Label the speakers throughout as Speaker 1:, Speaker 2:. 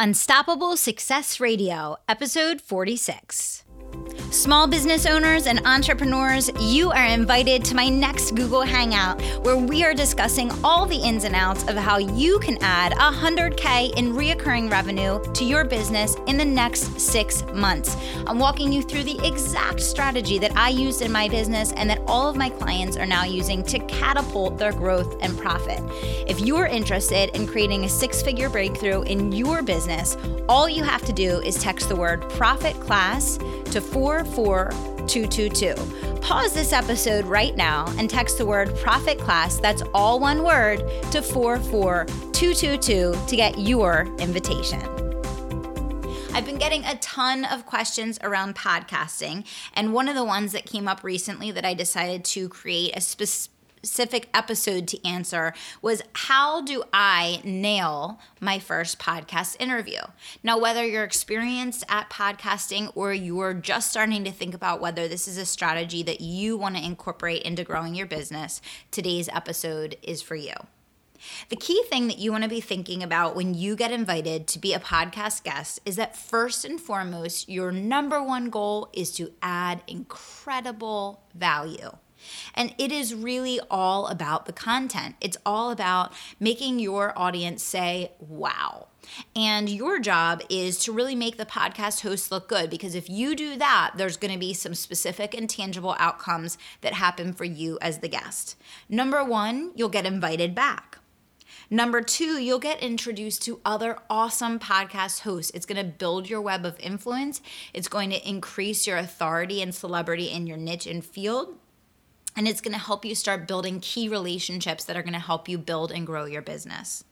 Speaker 1: Unstoppable Success Radio, episode 46. Small business owners and entrepreneurs, you are invited to my next Google Hangout where we are discussing all the ins and outs of how you can add 100K in reoccurring revenue to your business in the next six months. I'm walking you through the exact strategy that I used in my business and that all of my clients are now using to catapult their growth and profit. If you are interested in creating a six figure breakthrough in your business, all you have to do is text the word profit class to 44222. Pause this episode right now and text the word profit class, that's all one word, to 44222 to get your invitation. I've been getting a ton of questions around podcasting, and one of the ones that came up recently that I decided to create a specific specific episode to answer was how do I nail my first podcast interview? Now, whether you're experienced at podcasting or you're just starting to think about whether this is a strategy that you want to incorporate into growing your business, today's episode is for you. The key thing that you want to be thinking about when you get invited to be a podcast guest is that first and foremost, your number one goal is to add incredible value. And it is really all about the content. It's all about making your audience say, wow. And your job is to really make the podcast host look good because if you do that, there's going to be some specific and tangible outcomes that happen for you as the guest. Number one, you'll get invited back. Number two, you'll get introduced to other awesome podcast hosts. It's going to build your web of influence. It's going to increase your authority and celebrity in your niche and field and it's going to help you start building key relationships that are going to help you build and grow your business.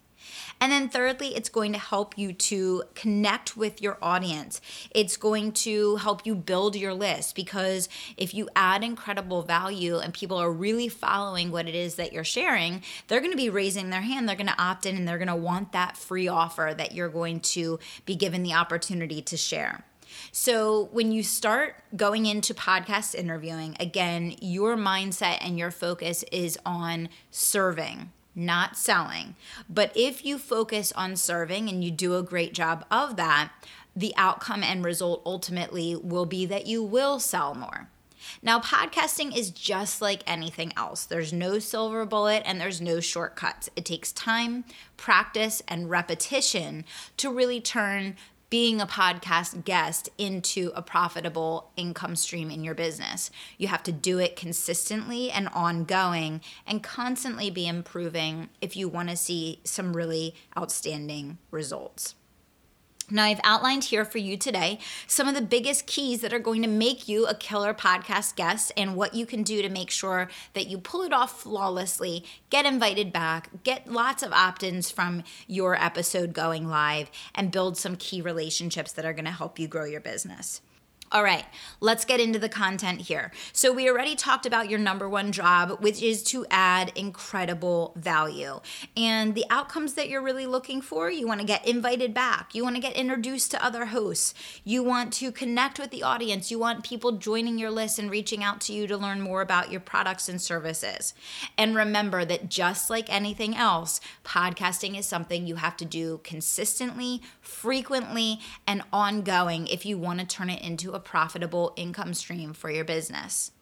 Speaker 1: And then, thirdly, it's going to help you to connect with your audience. It's going to help you build your list because if you add incredible value and people are really following what it is that you're sharing, they're going to be raising their hand. They're going to opt in and they're going to want that free offer that you're going to be given the opportunity to share. So, when you start going into podcast interviewing, again, your mindset and your focus is on serving, not selling. But if you focus on serving and you do a great job of that, the outcome and result ultimately will be that you will sell more. Now, podcasting is just like anything else. There's no silver bullet and there's no shortcuts. It takes time, practice, and repetition to really turn being a podcast guest into a profitable income stream in your business. You have to do it consistently and ongoing and constantly be improving if you want to see some really outstanding results. Now, I've outlined here for you today some of the biggest keys that are going to make you a killer podcast guest and what you can do to make sure that you pull it off flawlessly, get invited back, get lots of opt ins from your episode going live, and build some key relationships that are going to help you grow your business. All right, let's get into the content here. So, we already talked about your number one job, which is to add incredible value. And the outcomes that you're really looking for you want to get invited back, you want to get introduced to other hosts, you want to connect with the audience, you want people joining your list and reaching out to you to learn more about your products and services. And remember that just like anything else, podcasting is something you have to do consistently, frequently, and ongoing if you want to turn it into a profitable income stream for your business.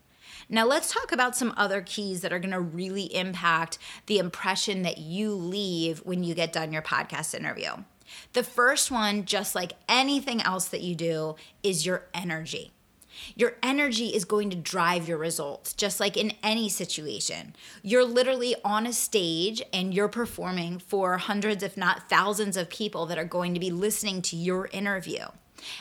Speaker 1: Now, let's talk about some other keys that are going to really impact the impression that you leave when you get done your podcast interview. The first one, just like anything else that you do, is your energy. Your energy is going to drive your results, just like in any situation. You're literally on a stage and you're performing for hundreds, if not thousands, of people that are going to be listening to your interview.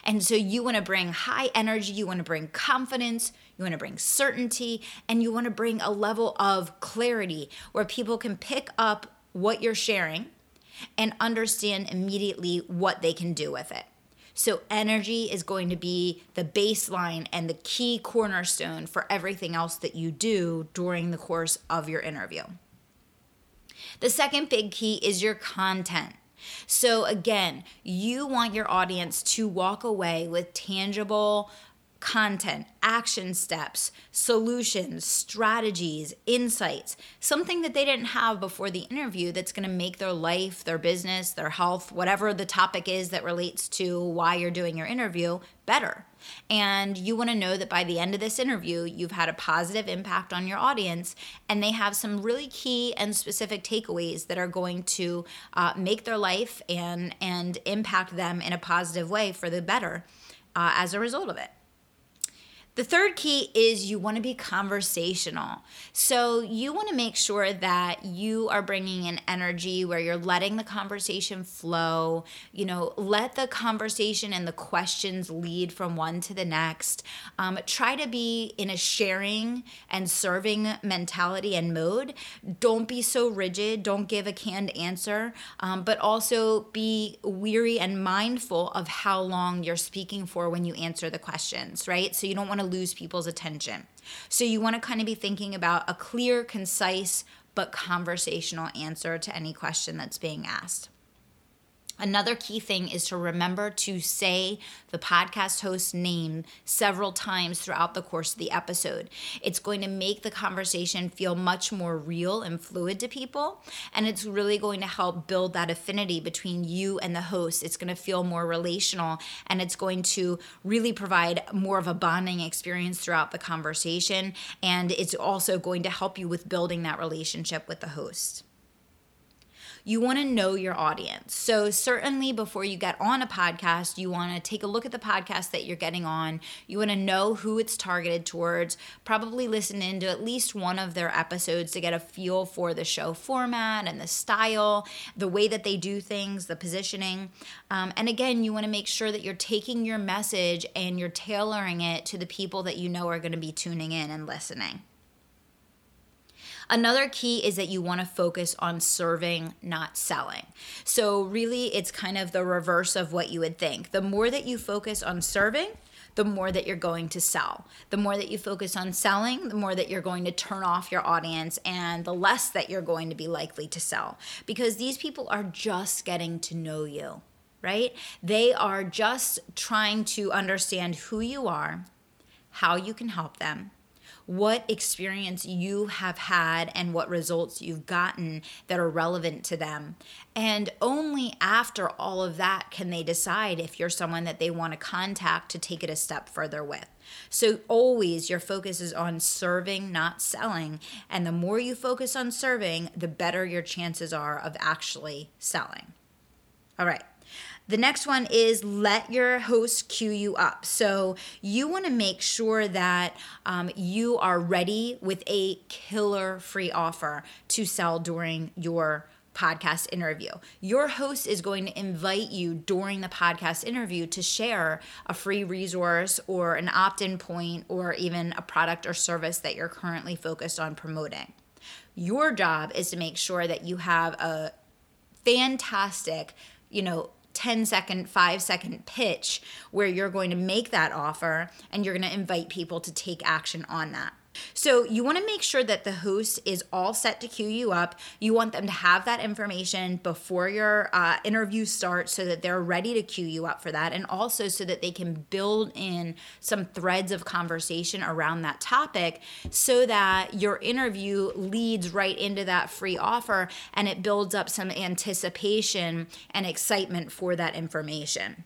Speaker 1: And so you want to bring high energy, you want to bring confidence, you want to bring certainty, and you want to bring a level of clarity where people can pick up what you're sharing and understand immediately what they can do with it. So, energy is going to be the baseline and the key cornerstone for everything else that you do during the course of your interview. The second big key is your content. So, again, you want your audience to walk away with tangible content, action steps, solutions, strategies, insights, something that they didn't have before the interview that's going to make their life, their business, their health, whatever the topic is that relates to why you're doing your interview better. And you want to know that by the end of this interview, you've had a positive impact on your audience and they have some really key and specific takeaways that are going to uh, make their life and, and impact them in a positive way for the better uh, as a result of it. The third key is you want to be conversational. So you want to make sure that you are bringing an energy where you're letting the conversation flow. You know, let the conversation and the questions lead from one to the next. Um, try to be in a sharing and serving mentality and mode. Don't be so rigid. Don't give a canned answer, um, but also be weary and mindful of how long you're speaking for when you answer the questions, right? So you don't want to to lose people's attention. So you want to kind of be thinking about a clear, concise, but conversational answer to any question that's being asked. Another key thing is to remember to say the podcast host's name several times throughout the course of the episode. It's going to make the conversation feel much more real and fluid to people, and it's really going to help build that affinity between you and the host. It's going to feel more relational, and it's going to really provide more of a bonding experience throughout the conversation, and it's also going to help you with building that relationship with the host you want to know your audience. So, certainly before you get on a podcast, you want to take a look at the podcast that you're getting on. You want to know who it's targeted towards, probably listen into at least one of their episodes to get a feel for the show format and the style, the way that they do things, the positioning. Um, and again, you want to make sure that you're taking your message and you're tailoring it to the people that you know are going to be tuning in and listening. Another key is that you want to focus on serving, not selling. So, really, it's kind of the reverse of what you would think. The more that you focus on serving, the more that you're going to sell. The more that you focus on selling, the more that you're going to turn off your audience and the less that you're going to be likely to sell because these people are just getting to know you, right? They are just trying to understand who you are, how you can help them, what experience you have had and what results you've gotten that are relevant to them. And only after all of that can they decide if you're someone that they want to contact to take it a step further with. So, always your focus is on serving, not selling. And the more you focus on serving, the better your chances are of actually selling. All right. The next one is let your host cue you up. So you want to make sure that um, you are ready with a killer free offer to sell during your podcast interview. Your host is going to invite you during the podcast interview to share a free resource or an opt in point or even a product or service that you're currently focused on promoting. Your job is to make sure that you have a fantastic, you know, 10 second, 5 second pitch where you're going to make that offer and you're going to invite people to take action on that. So you want to make sure that the host is all set to cue you up. You want them to have that information before your uh, interview starts so that they're ready to cue you up for that. And also so that they can build in some threads of conversation around that topic so that your interview leads right into that free offer and it builds up some anticipation and excitement for that information.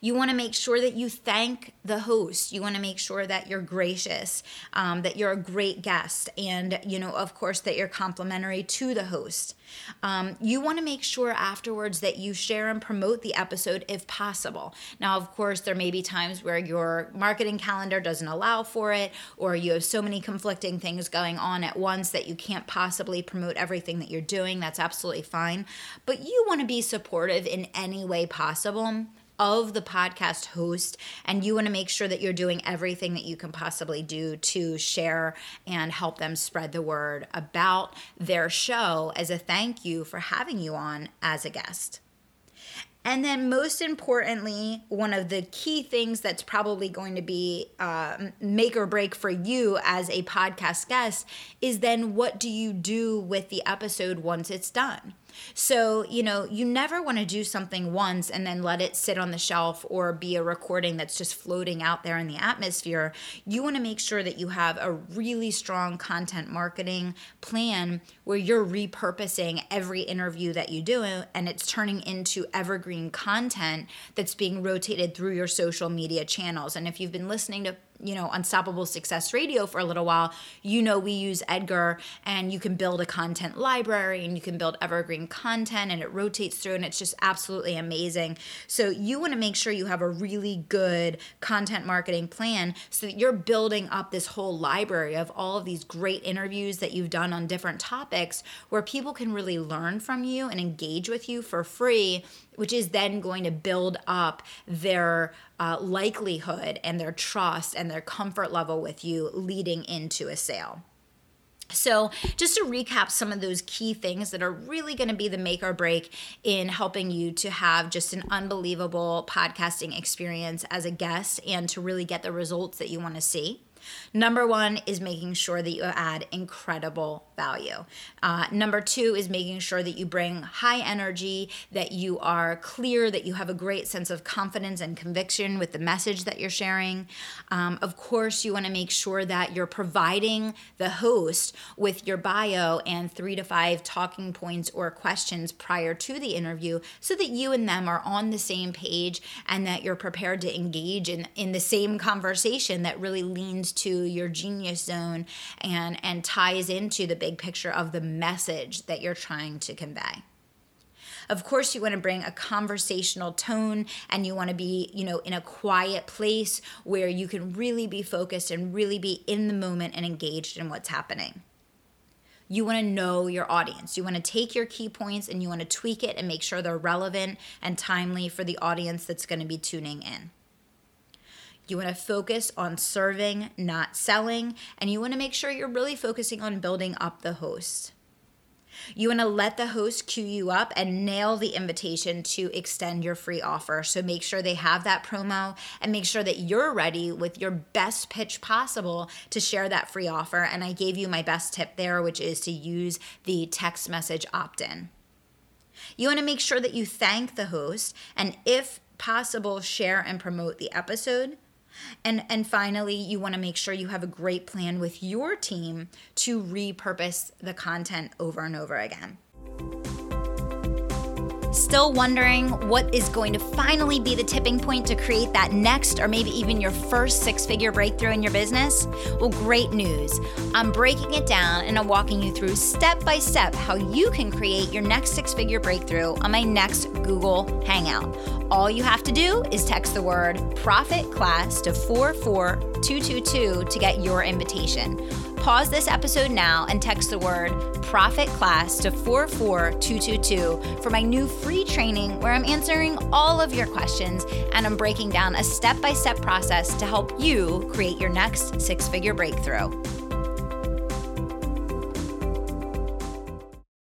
Speaker 1: You want to make sure that you thank the host. You want to make sure that you're gracious, um, that you're a great guest, and, you know, of course, that you're complimentary to the host. Um, you want to make sure afterwards that you share and promote the episode if possible. Now, of course, there may be times where your marketing calendar doesn't allow for it, or you have so many conflicting things going on at once that you can't possibly promote everything that you're doing. That's absolutely fine. But you want to be supportive in any way possible of the podcast host and you want to make sure that you're doing everything that you can possibly do to share and help them spread the word about their show as a thank you for having you on as a guest. And then, most importantly, one of the key things that's probably going to be uh, make or break for you as a podcast guest is then what do you do with the episode once it's done? So, you know, you never want to do something once and then let it sit on the shelf or be a recording that's just floating out there in the atmosphere. You want to make sure that you have a really strong content marketing plan where you're repurposing every interview that you do and it's turning into evergreen content that's being rotated through your social media channels. And if you've been listening to you know unstoppable success radio for a little while you know we use edgar and you can build a content library and you can build evergreen content and it rotates through and it's just absolutely amazing. So you want to make sure you have a really good content marketing plan so that you're building up this whole library of all of these great interviews that you've done on different topics where people can really learn from you and engage with you for free which is then going to build up their uh, likelihood and their trust and their comfort level with you leading into a sale. So, just to recap some of those key things that are really going to be the make or break in helping you to have just an unbelievable podcasting experience as a guest and to really get the results that you want to see. Number one is making sure that you add incredible value. Uh, number two is making sure that you bring high energy, that you are clear, that you have a great sense of confidence and conviction with the message that you're sharing. Um, of course, you want to make sure that you're providing the host with your bio and three to five talking points or questions prior to the interview so that you and them are on the same page and that you're prepared to engage in, in the same conversation that really leans to your genius zone and and ties into the big picture of the message that you're trying to convey. Of course, you want to bring a conversational tone and you want to be, you know, in a quiet place where you can really be focused and really be in the moment and engaged in what's happening. You want to know your audience. You want to take your key points and you want to tweak it and make sure they're relevant and timely for the audience that's going to be tuning in. You want to focus on serving, not selling, and you want to make sure you're really focusing on building up the host. You want to let the host cue you up and nail the invitation to extend your free offer. So make sure they have that promo and make sure that you're ready with your best pitch possible to share that free offer. And I gave you my best tip there, which is to use the text message opt in. You want to make sure that you thank the host and, if possible, share and promote the episode. And and finally, you want to make sure you have a great plan with your team to repurpose the content over and over again. Still wondering what is going to finally be the tipping point to create that next or maybe even your first six figure breakthrough in your business? Well, great news. I'm breaking it down and I'm walking you through step by step how you can create your next six figure breakthrough on my next Google Hangout. All you have to do is text the word profit class to 44222 to get your invitation. Pause this episode now and text the word profit class to 44222 for my new free training where I'm answering all of your questions and I'm breaking down a step by step process to help you create your next six figure breakthrough.